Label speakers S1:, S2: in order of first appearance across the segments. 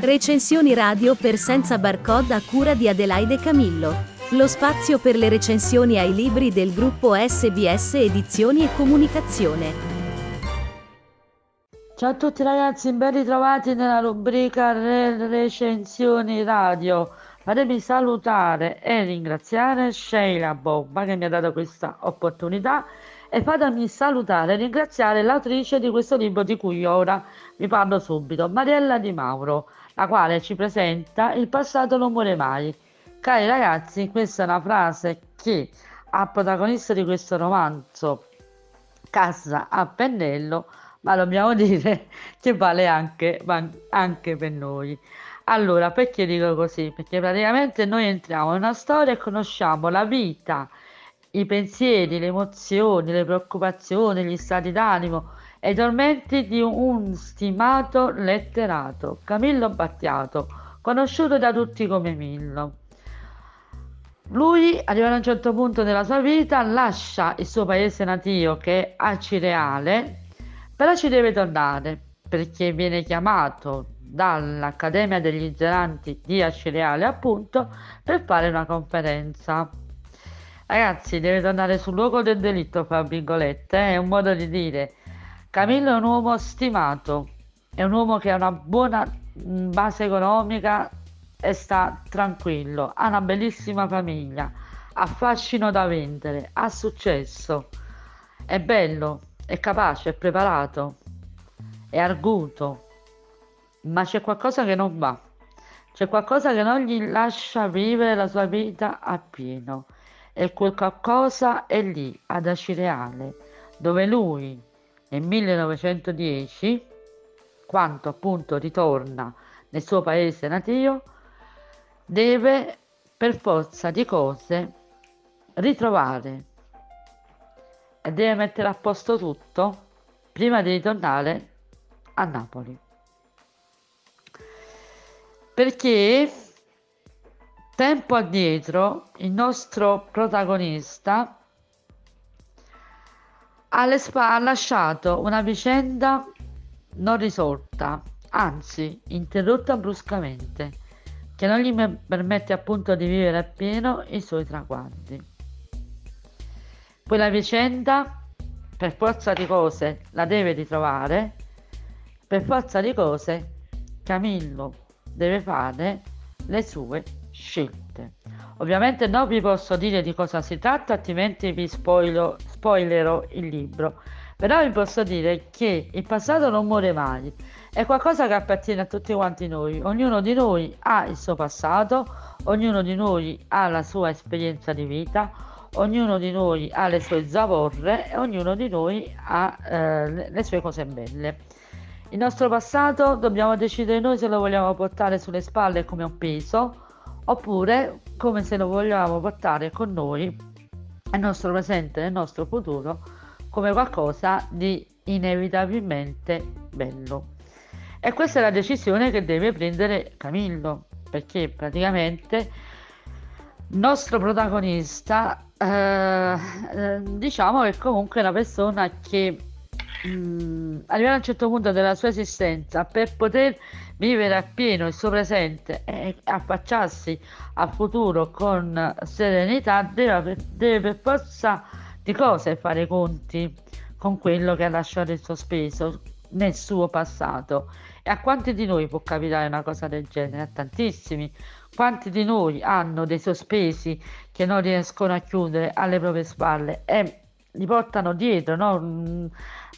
S1: Recensioni radio per senza barcode a cura di Adelaide Camillo. Lo spazio per le recensioni ai libri del gruppo SBS Edizioni e Comunicazione.
S2: Ciao a tutti ragazzi, ben ritrovati nella rubrica Re- recensioni radio. Fatemi salutare e ringraziare Sheila Bobba che mi ha dato questa opportunità e fatemi salutare e ringraziare l'autrice di questo libro di cui ora vi parlo subito, Mariella Di Mauro la quale ci presenta il passato non muore mai. Cari ragazzi, questa è una frase che al protagonista di questo romanzo casa a pennello, ma dobbiamo dire che vale anche, anche per noi. Allora, perché dico così? Perché praticamente noi entriamo in una storia e conosciamo la vita, i pensieri, le emozioni, le preoccupazioni, gli stati d'animo, e i tormenti di un stimato letterato, Camillo Battiato, conosciuto da tutti come Millo. Lui, arrivato a un certo punto della sua vita, lascia il suo paese natio che è Acireale, però ci deve tornare perché viene chiamato dall'Accademia degli Zeranti di Acireale appunto per fare una conferenza. Ragazzi, deve tornare sul luogo del delitto, fra virgolette, è un modo di dire. Camillo è un uomo stimato, è un uomo che ha una buona mm, base economica e sta tranquillo, ha una bellissima famiglia, ha fascino da vendere, ha successo, è bello, è capace, è preparato, è arguto, ma c'è qualcosa che non va, c'è qualcosa che non gli lascia vivere la sua vita appieno e quel qualcosa è lì, ad Acireale, dove lui nel 1910, quando appunto ritorna nel suo paese natio, deve per forza di cose ritrovare e deve mettere a posto tutto prima di ritornare a Napoli. Perché tempo addietro il nostro protagonista spa ha lasciato una vicenda non risolta, anzi interrotta bruscamente, che non gli permette appunto di vivere appieno i suoi traguardi. Quella vicenda, per forza di cose, la deve ritrovare, per forza di cose, Camillo deve fare le sue scelte. Ovviamente non vi posso dire di cosa si tratta, altrimenti vi spoilo, spoilerò il libro. Però vi posso dire che il passato non muore mai, è qualcosa che appartiene a tutti quanti noi. Ognuno di noi ha il suo passato, ognuno di noi ha la sua esperienza di vita, ognuno di noi ha le sue zavorre e ognuno di noi ha eh, le sue cose belle. Il nostro passato dobbiamo decidere noi se lo vogliamo portare sulle spalle come un peso oppure come se lo vogliamo portare con noi nel nostro presente, nel nostro futuro, come qualcosa di inevitabilmente bello. E questa è la decisione che deve prendere Camillo, perché praticamente il nostro protagonista, eh, eh diciamo che comunque è una persona che mh, mm, arrivare a un certo punto della sua esistenza per poter vivere appieno il suo presente e affacciarsi al futuro con serenità deve, deve per forza di cose fare conti con quello che ha lasciato il sospeso nel suo passato e a quanti di noi può capitare una cosa del genere? A tantissimi. Quanti di noi hanno dei sospesi che non riescono a chiudere alle proprie spalle e li portano dietro, no? Mm,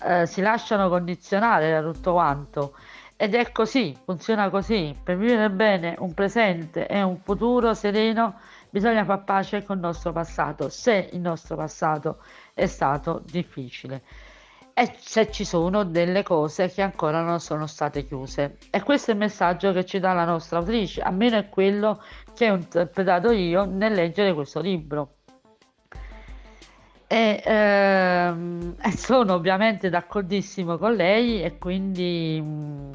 S2: eh, si lasciano condizionare da tutto quanto. Ed è così, funziona così. Per vivere bene un presente e un futuro sereno bisogna far pace con il nostro passato, se il nostro passato è stato difficile e se ci sono delle cose che ancora non sono state chiuse. E questo è il messaggio che ci dà la nostra autrice, almeno è quello che ho interpretato io nel leggere questo libro e, ehm, sono ovviamente d'accordissimo con lei e quindi mh, mm,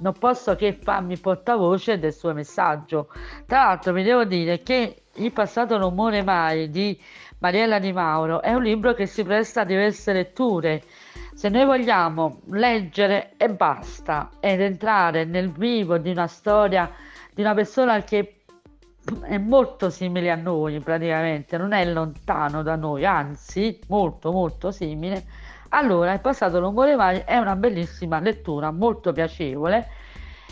S2: non posso che farmi portavoce del suo messaggio. Tra l'altro vi devo dire che Il passato non muore mai di Mariella Di Mauro è un libro che si presta a diverse letture, Se noi vogliamo leggere e basta ed entrare nel vivo di una storia di una persona che è molto simile a noi praticamente, non è lontano da noi, anzi molto molto simile, allora il passato l'umore mai è una bellissima lettura, molto piacevole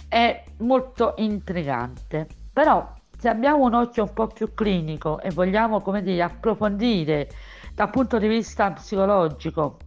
S2: e molto intrigante. Però se abbiamo un occhio un po' più clinico e vogliamo, come dire, approfondire dal punto di vista psicologico,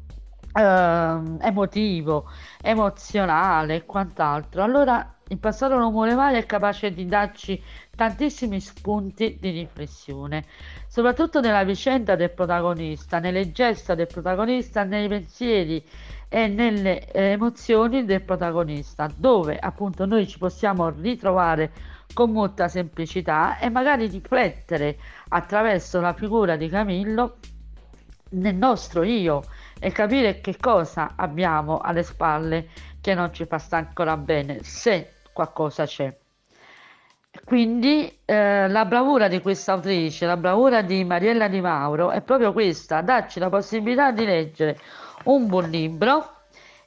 S2: eh, emotivo, emozionale e quant'altro, allora il passato non muore mai è capace di darci tantissimi spunti di riflessione, soprattutto nella vicenda del protagonista, nelle gesta del protagonista, nei pensieri e nelle eh, emozioni del protagonista, dove appunto noi ci possiamo ritrovare con molta semplicità e magari riflettere attraverso la figura di Camillo nel nostro io e capire che cosa abbiamo alle spalle che non ci fa stare ancora bene, se qualcosa c'è. Quindi eh, la bravura di questa autrice, la bravura di Mariella Di Mauro è proprio questa, darci la possibilità di leggere un buon libro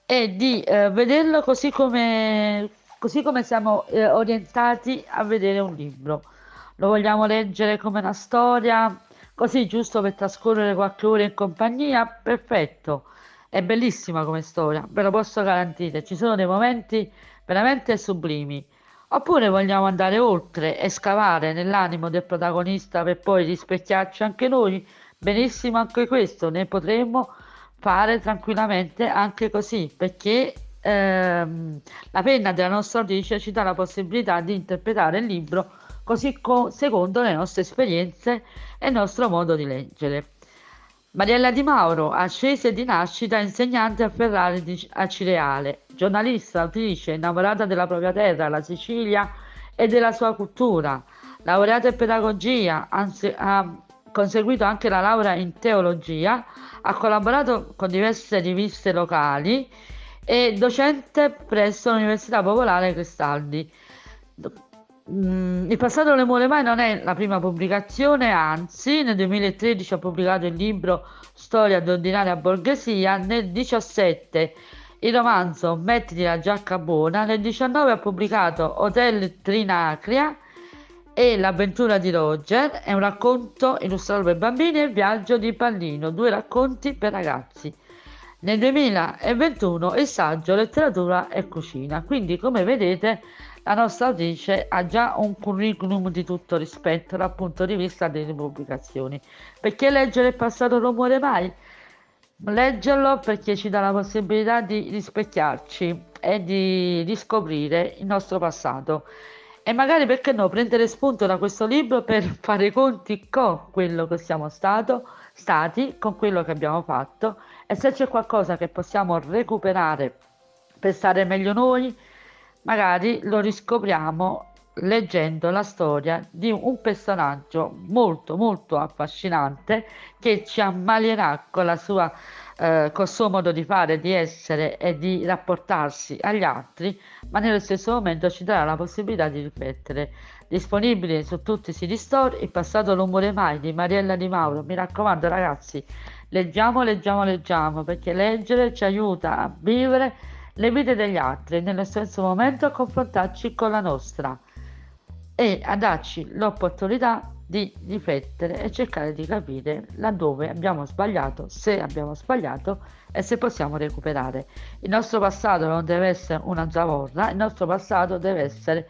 S2: e di eh, vederlo così come, così come siamo eh, orientati a vedere un libro. Lo vogliamo leggere come una storia, così giusto per trascorrere qualche ora in compagnia? Perfetto, è bellissima come storia, ve lo posso garantire. Ci sono dei momenti veramente sublimi. Oppure vogliamo andare oltre e scavare nell'animo del protagonista per poi rispecchiarci anche noi? Benissimo anche questo, ne potremmo fare tranquillamente anche così, perché ehm, la penna della nostra autrice ci dà la possibilità di interpretare il libro così co- secondo le nostre esperienze e il nostro modo di leggere. Mariella Di Mauro, ascese di nascita insegnante a Ferrari di Acireale, giornalista, autrice, innamorata della propria terra, la Sicilia e della sua cultura, laureata in pedagogia, anzi, ha conseguito anche la laurea in teologia, ha collaborato con diverse riviste locali e docente presso l'Università Popolare Cristaldi. Mm, il passato non le muore mai non è la prima pubblicazione, anzi nel 2013 ha pubblicato il libro Storia d'ordinaria borghesia, nel 2017 il romanzo Mettiti la giacca buona, nel 2019 ha pubblicato Hotel Trinacria e L'avventura di Roger, è un racconto illustrato per bambini e il viaggio di Pallino, due racconti per ragazzi. Nel 2021 il saggio Letteratura e Cucina, quindi come vedete la nostra autrice ha già un curriculum di tutto rispetto dal punto di vista delle pubblicazioni. Perché leggere il passato non muore mai? Leggerlo perché ci dà la possibilità di rispecchiarci e di riscoprire il nostro passato. E magari perché no, prendere spunto da questo libro per fare conti con quello che siamo stato, stati, con quello che abbiamo fatto e se c'è qualcosa che possiamo recuperare per stare meglio noi, magari lo riscopriamo leggendo la storia di un personaggio molto molto affascinante che ci ammalierà con la sua eh, col suo modo di fare, di essere e di rapportarsi agli altri, ma nello stesso momento ci darà la possibilità di riflettere. Disponibile su tutti i siti store, Il passato non muore mai di Mariella Di Mauro. Mi raccomando ragazzi, leggiamo, leggiamo, leggiamo, perché leggere ci aiuta a vivere le vite degli altri e nello stesso momento a confrontarci con la nostra e a darci l'opportunità di riflettere e cercare di capire laddove abbiamo sbagliato, se abbiamo sbagliato e se possiamo recuperare. Il nostro passato non deve essere una zavorra, il nostro passato deve essere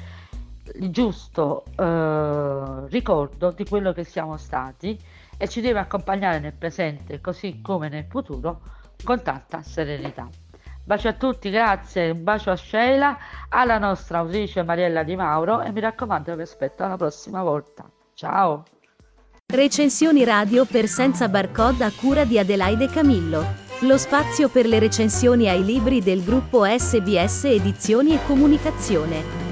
S2: il giusto eh, ricordo di quello che siamo stati e ci deve accompagnare nel presente così come nel futuro con tanta serenità. Bacio a tutti, grazie, un bacio a Sheila, alla nostra autrice Mariella Di Mauro e mi raccomando vi aspetto alla prossima volta. Ciao!
S1: Recensioni radio per senza barcode a cura di Adelaide Camillo. Lo spazio per le recensioni ai libri del gruppo SBS Edizioni e Comunicazione.